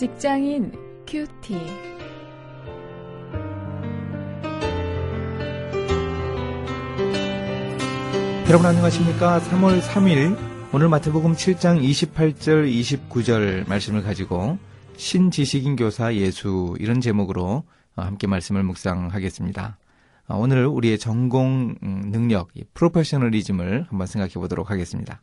직장인 큐티. 여러분 안녕하십니까? 3월 3일 오늘 마태복음 7장 28절 29절 말씀을 가지고 신지식인 교사 예수 이런 제목으로 함께 말씀을 묵상하겠습니다. 오늘 우리의 전공 능력, 프로페셔널리즘을 한번 생각해 보도록 하겠습니다.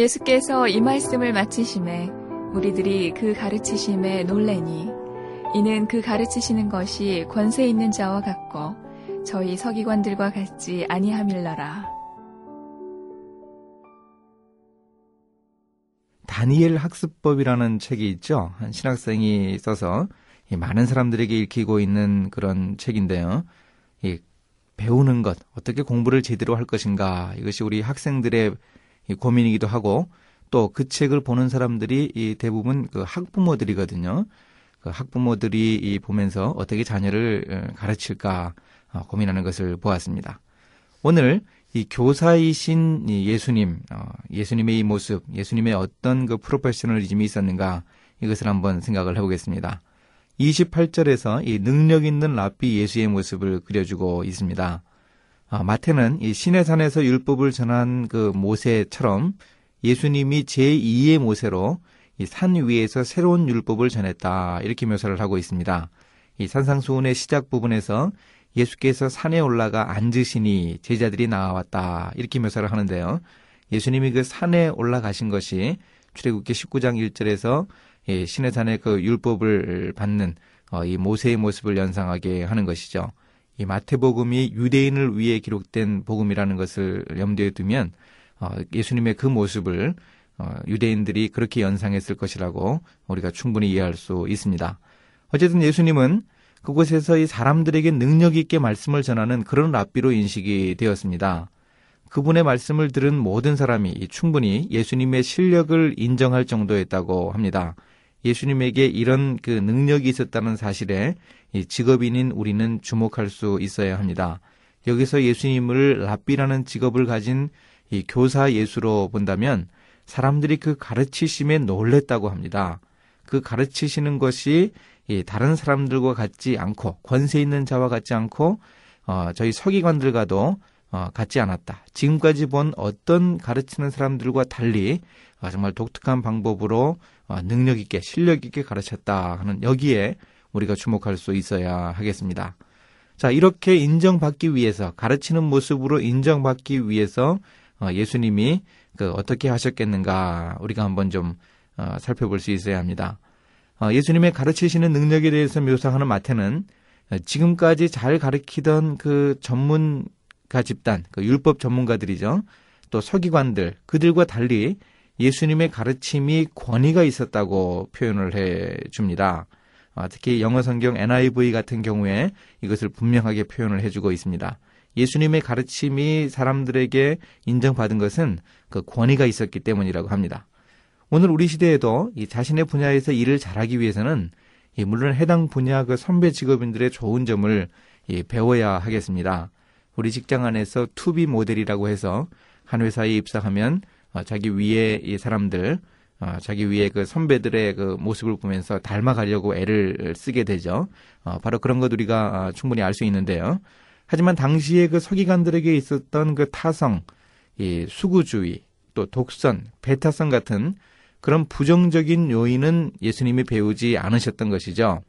예수께서 이 말씀을 마치심에 우리들이 그 가르치심에 놀래니 이는 그 가르치시는 것이 권세 있는 자와 같고 저희 서기관들과 같지 아니함일러라. 다니엘 학습법이라는 책이 있죠. 한 신학생이 써서 많은 사람들에게 읽히고 있는 그런 책인데요. 배우는 것, 어떻게 공부를 제대로 할 것인가, 이것이 우리 학생들의 고민이기도 하고 또 그 책을 보는 사람들이 대부분 그 학부모들이거든요. 그 학부모들이 보면서 어떻게 자녀를 어, 가르칠까 어, 고민하는 것을 보았습니다. 오늘 이 교사이신 예수님, 어, 예수님의 이 모습, 예수님의 어떤 그 프로페셔널리즘이 있었는가 이것을 한번 생각을 해보겠습니다. 28절에서 이 능력 있는 랍비 예수의 모습을 그려주고 있습니다. 아, 마태는 이 시내산에서 율법을 전한 그 모세처럼 예수님이 제2의 모세로 이 산 위에서 새로운 율법을 전했다 이렇게 묘사를 하고 있습니다. 이 산상수훈의 시작 부분에서 예수께서 산에 올라가 앉으시니 제자들이 나왔다 이렇게 묘사를 하는데요. 예수님이 그 산에 올라가신 것이 출애굽기 19장 1절에서 예, 시내산의 그 율법을 받는 어, 이 모세의 모습을 연상하게 하는 것이죠. 이 마태복음이 유대인을 위해 기록된 복음이라는 것을 염두에 두면 어, 예수님의 그 모습을 어, 유대인들이 그렇게 연상했을 것이라고 우리가 충분히 이해할 수 있습니다. 어쨌든 예수님은 그곳에서 이 사람들에게 능력 있게 말씀을 전하는 그런 랍비로 인식이 되었습니다. 그분의 말씀을 들은 모든 사람이 충분히 예수님의 실력을 인정할 정도였다고 합니다. 예수님에게 이런 그 능력이 있었다는 사실에 직업인인 우리는 주목할 수 있어야 합니다. 여기서 예수님을 랍비라는 직업을 가진 이 교사 예수로 본다면 사람들이 그 가르치심에 놀랬다고 합니다. 그 가르치시는 것이 다른 사람들과 같지 않고 권세 있는 자와 같지 않고 어, 저희 서기관들과도 어, 같지 않았다. 지금까지 본 어떤 가르치는 사람들과 달리 어, 정말 독특한 방법으로 어, 능력 있게 실력 있게 가르쳤다 하는 여기에 우리가 주목할 수 있어야 하겠습니다. 자, 이렇게 인정받기 위해서 가르치는 모습으로 인정받기 위해서 어, 예수님이 그 어떻게 하셨겠는가 우리가 한번 좀 어, 살펴볼 수 있어야 합니다. 예수님의 가르치시는 능력에 대해서 묘사하는 마태는 지금까지 잘 가르치던 그 전문가 집단, 그 율법 전문가들이죠. 또 서기관들, 그들과 달리 예수님의 가르침이 권위가 있었다고 표현을 해 줍니다. 아, 특히 영어 성경 NIV 같은 경우에 이것을 분명하게 표현을 해주고 있습니다. 예수님의 가르침이 사람들에게 인정받은 것은 그 권위가 있었기 때문이라고 합니다. 오늘 우리 시대에도 이 자신의 분야에서 일을 잘하기 위해서는 물론 해당 분야 그 선배 직업인들의 좋은 점을 배워야 하겠습니다. 우리 직장 안에서 투비 모델이라고 해서 한 회사에 입사하면 어, 자기 위에 이 사람들 어, 자기 위에 그 선배들의 그 모습을 보면서 닮아가려고 애를 쓰게 되죠. 어, 바로 그런 것 우리가 어, 충분히 알 수 있는데요. 하지만 당시에 그 서기관들에게 있었던 그 타성, 이 수구주의, 또 독선, 배타성 같은 그런 부정적인 요인은 예수님이 배우지 않으셨던 것이죠.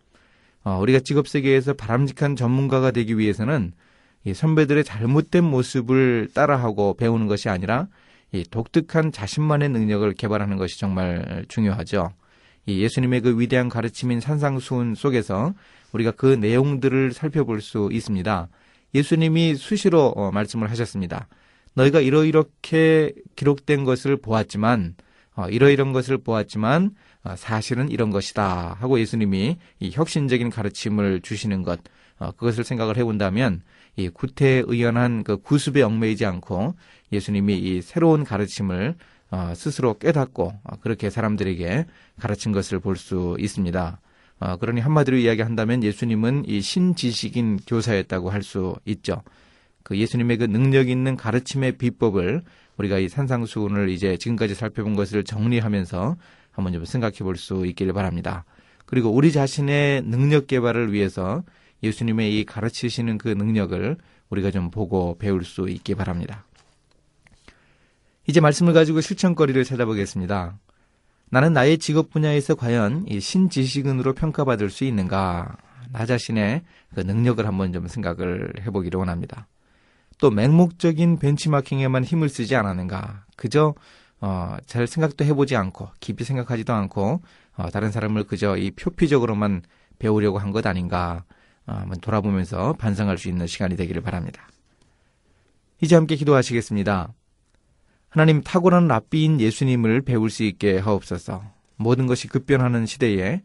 어, 우리가 직업 세계에서 바람직한 전문가가 되기 위해서는 이 선배들의 잘못된 모습을 따라하고 배우는 것이 아니라 이 독특한 자신만의 능력을 개발하는 것이 정말 중요하죠. 이 예수님의 그 위대한 가르침인 산상수훈 속에서 우리가 그 내용들을 살펴볼 수 있습니다. 예수님이 수시로 어, 말씀을 하셨습니다. 너희가 이러이렇게 기록된 것을 보았지만 어, 이러이런 것을 보았지만 어, 사실은 이런 것이다 하고 예수님이 이 혁신적인 가르침을 주시는 것 어, 그것을 생각을 해본다면 이 구태의연한 그 구습에 얽매이지 않고 예수님이 이 새로운 가르침을 어, 스스로 깨닫고 어, 그렇게 사람들에게 가르친 것을 볼 수 있습니다. 어, 그러니 한마디로 이야기한다면 예수님은 이 신지식인 교사였다고 할 수 있죠. 그 예수님의 그 능력 있는 가르침의 비법을 우리가 이 산상수훈을 이제 지금까지 살펴본 것을 정리하면서 한번 좀 생각해 볼 수 있기를 바랍니다. 그리고 우리 자신의 능력 개발을 위해서 예수님의 이 가르치시는 그 능력을 우리가 좀 보고 배울 수 있기 바랍니다. 이제 말씀을 가지고 실천거리를 찾아보겠습니다. 나는 나의 직업 분야에서 과연 이 신지식인으로 평가받을 수 있는가? 나 자신의 그 능력을 한번 좀 생각을 해보기를 원합니다. 또 맹목적인 벤치마킹에만 힘을 쓰지 않았는가? 그저 어, 잘 생각도 해보지 않고 깊이 생각하지도 않고 어, 다른 사람을 그저 이 표피적으로만 배우려고 한 것 아닌가? 어, 한번 돌아보면서 반성할 수 있는 시간이 되기를 바랍니다. 이제 함께 기도하시겠습니다. 하나님 탁월한 랍비인 예수님을 배울 수 있게 하옵소서. 모든 것이 급변하는 시대에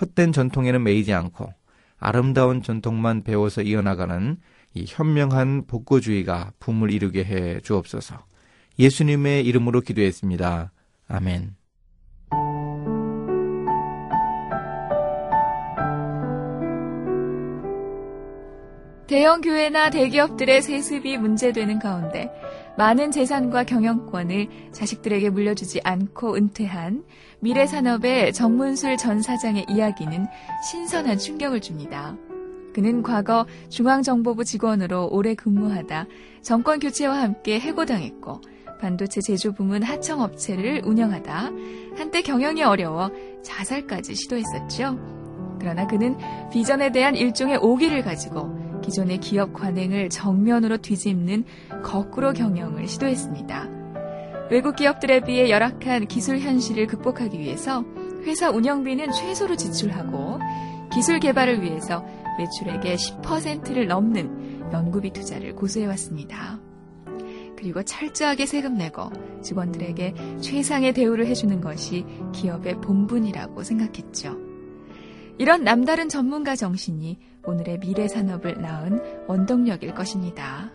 헛된 전통에는 매이지 않고 아름다운 전통만 배워서 이어나가는 이 현명한 복고주의가 붐을 이루게 해 주옵소서. 예수님의 이름으로 기도했습니다. 아멘. 대형 교회나 대기업들의 세습이 문제되는 가운데 많은 재산과 경영권을 자식들에게 물려주지 않고 은퇴한 미래 산업의 정문술 전 사장의 이야기는 신선한 충격을 줍니다. 그는 과거 중앙정보부 직원으로 오래 근무하다 정권 교체와 함께 해고당했고 반도체 제조 부문 하청업체를 운영하다 한때 경영이 어려워 자살까지 시도했었죠. 그러나 그는 비전에 대한 일종의 오기를 가지고 기존의 기업 관행을 정면으로 뒤집는 거꾸로 경영을 시도했습니다. 외국 기업들에 비해 열악한 기술 현실을 극복하기 위해서 회사 운영비는 최소로 지출하고 기술 개발을 위해서 매출액의 10%를 넘는 연구비 투자를 고수해왔습니다. 그리고 철저하게 세금 내고 직원들에게 최상의 대우를 해주는 것이 기업의 본분이라고 생각했죠. 이런 남다른 전문가 정신이 오늘의 미래 산업을 낳은 원동력일 것입니다.